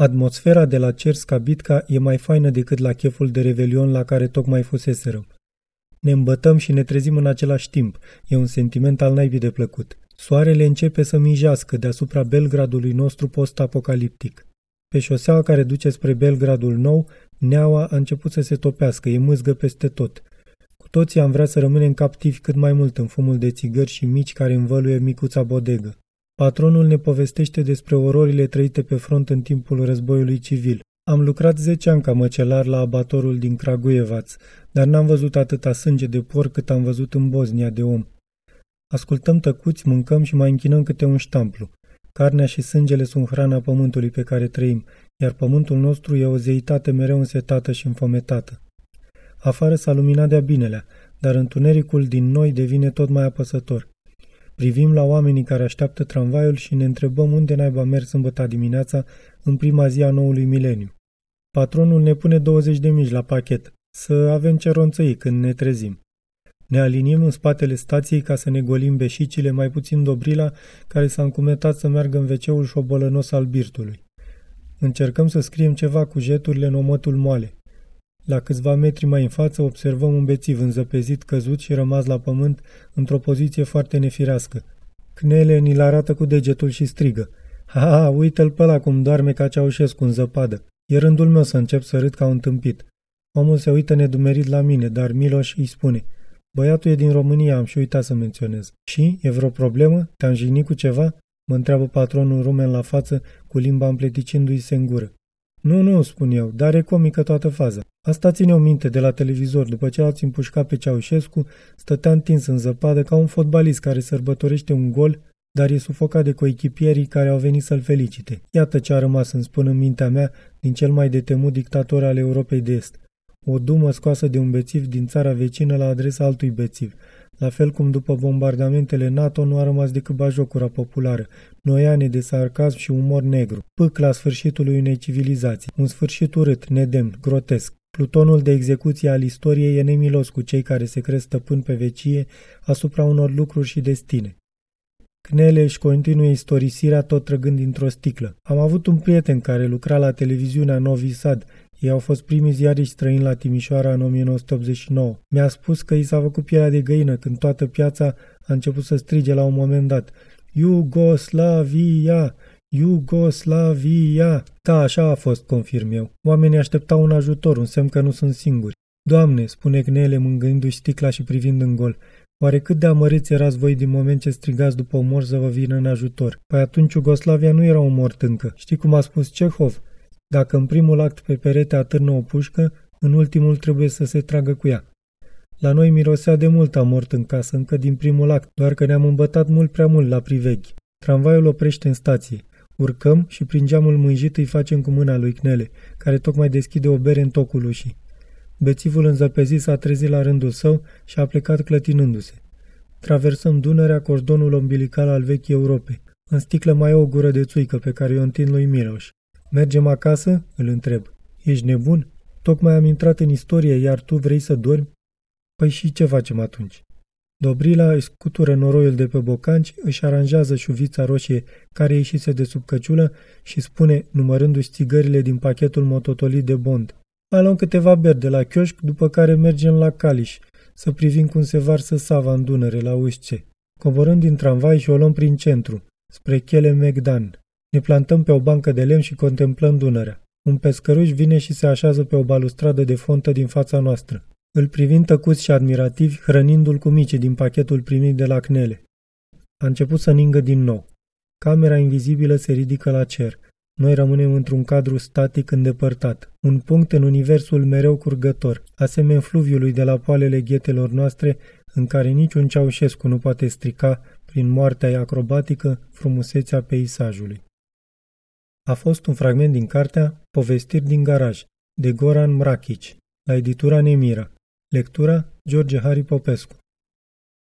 Atmosfera de la Cerska Bitca e mai faină decât la cheful de revelion la care tocmai fuseserăm. Ne îmbătăm și ne trezim în același timp. E un sentiment al naibii de plăcut. Soarele începe să mijească deasupra Belgradului nostru post-apocaliptic. Pe șoseaua care duce spre Belgradul nou, neaua a început să se topească, e mâzgă peste tot. Cu toții am vrea să rămânem captivi cât mai mult în fumul de țigări și mici care învăluie micuța bodegă. Patronul ne povestește despre ororile trăite pe front în timpul războiului civil. Am lucrat 10 ani ca măcelar la abatorul din Kragujevac, dar n-am văzut atâta sânge de porc cât am văzut în Bosnia de om. Ascultăm tăcuți, mâncăm și mai închinăm câte un ștamplu. Carnea și sângele sunt hrana pământului pe care trăim, iar pământul nostru e o zeitate mereu însetată și înfometată. Afară s-a luminat de-a binelea, dar întunericul din noi devine tot mai apăsător. Privim la oamenii care așteaptă tramvaiul și ne întrebăm unde naiba mers sâmbătă dimineața în prima zi a noului mileniu. Patronul ne pune 20 de mici la pachet, să avem ce ronțăi când ne trezim. Ne aliniem în spatele stației ca să ne golim beșicile, mai puțin Dobrila, care s-a încumetat să meargă în veceul șobolănos al birtului. Încercăm să scriem ceva cu jeturile în omătul moale. La câțiva metri mai în față observăm un bețiv înzăpezit, căzut și rămas la pământ într-o poziție foarte nefirească. Cnele ni-l arată cu degetul și strigă. Ha, ha uite-l pe ăla cum doarme ca Ceaușescu în zăpadă. E rândul meu să încep să râd ca un tâmpit. Omul se uită nedumerit la mine, dar Miloș îi spune – Băiatul e din România, am și uitat să menționez. Și? E vreo problemă? Te-am jignit cu ceva? Mă întreabă patronul rumen la față, cu limba împleticindu-i se în gură. Nu, nu, spun eu, dar e comică toată faza. Asta ține o minte de la televizor, după ce l-ați împușcat pe Ceaușescu, stătea întins în zăpadă ca un fotbalist care sărbătorește un gol, dar e sufocat de coechipierii care au venit să-l felicite. Iată ce a rămas să-mi spun în mintea mea din cel mai de temut dictator al Europei de Est o dumă scoasă de un bețiv din țara vecină la adresa altui bețiv, la fel cum după bombardamentele NATO nu a rămas decât bajocura populară, noiane de sarcasm și umor negru, pâc la sfârșitul unei civilizații, un sfârșit urât, nedemn, grotesc. Plutonul de execuție al istoriei e nemilos cu cei care se cresc stăpân pe vecie asupra unor lucruri și destine. Cnele își continuă istorisirea tot trăgând dintr-o sticlă. Am avut un prieten care lucra la televiziunea Novi Sad ei au fost primii ziariști străini la Timișoara în 1989. Mi-a spus că i s-a făcut pielea de găină când toată piața a început să strige la un moment dat. Iugoslavia! Iugoslavia! Da, așa a fost, confirm eu. Oamenii așteptau un ajutor, un semn că nu sunt singuri. Doamne, spune Gnele mângâindu-și sticla și privind în gol, oare cât de amărâți erați voi din moment ce strigați după omor să vă vină în ajutor? Păi atunci Iugoslavia nu era un mort încă. Știi cum a spus Cehov? Dacă în primul act pe perete atârnă o pușcă, în ultimul trebuie să se tragă cu ea. La noi mirosea de mult a mort în casă, încă din primul act, doar că ne-am îmbătat mult prea mult la priveghi. Tramvaiul oprește în stație. Urcăm și prin geamul mânjit îi facem cu mâna lui Cnele, care tocmai deschide o bere în tocul ușii. Bețivul înzăpezit s-a trezit la rândul său și a plecat clătinându-se. Traversăm Dunărea, cordonul umbilical al vechii Europe. În sticlă mai e o gură de țuică pe care o întind lui Miloș. Mergem acasă?" îl întreb. Ești nebun? Tocmai am intrat în istorie, iar tu vrei să dormi?" Păi și ce facem atunci?" Dobrila își scutură noroiul de pe bocanci, își aranjează șuvița roșie care ieșise de sub căciulă și spune, numărându-și țigările din pachetul mototolit de bond. Mai luăm câteva beri de la chioșc, după care mergem la Caliș, să privim cum se varsă sava în Dunăre la Usce. Coborând din tramvai și o luăm prin centru, spre Chele Megdan. Ne plantăm pe o bancă de lemn și contemplăm Dunărea. Un pescăruș vine și se așează pe o balustradă de fontă din fața noastră. Îl privim tăcuți și admirativi, hrănindu-l cu mici din pachetul primit de la Cnele. A început să ningă din nou. Camera invizibilă se ridică la cer. Noi rămânem într-un cadru static îndepărtat, un punct în universul mereu curgător, asemeni fluviului de la poalele ghetelor noastre, în care niciun ceaușescu nu poate strica, prin moartea acrobatică, frumusețea peisajului. A fost un fragment din cartea Povestiri din garaj, de Goran Mrakic, la editura Nemira. Lectura George Hari Popescu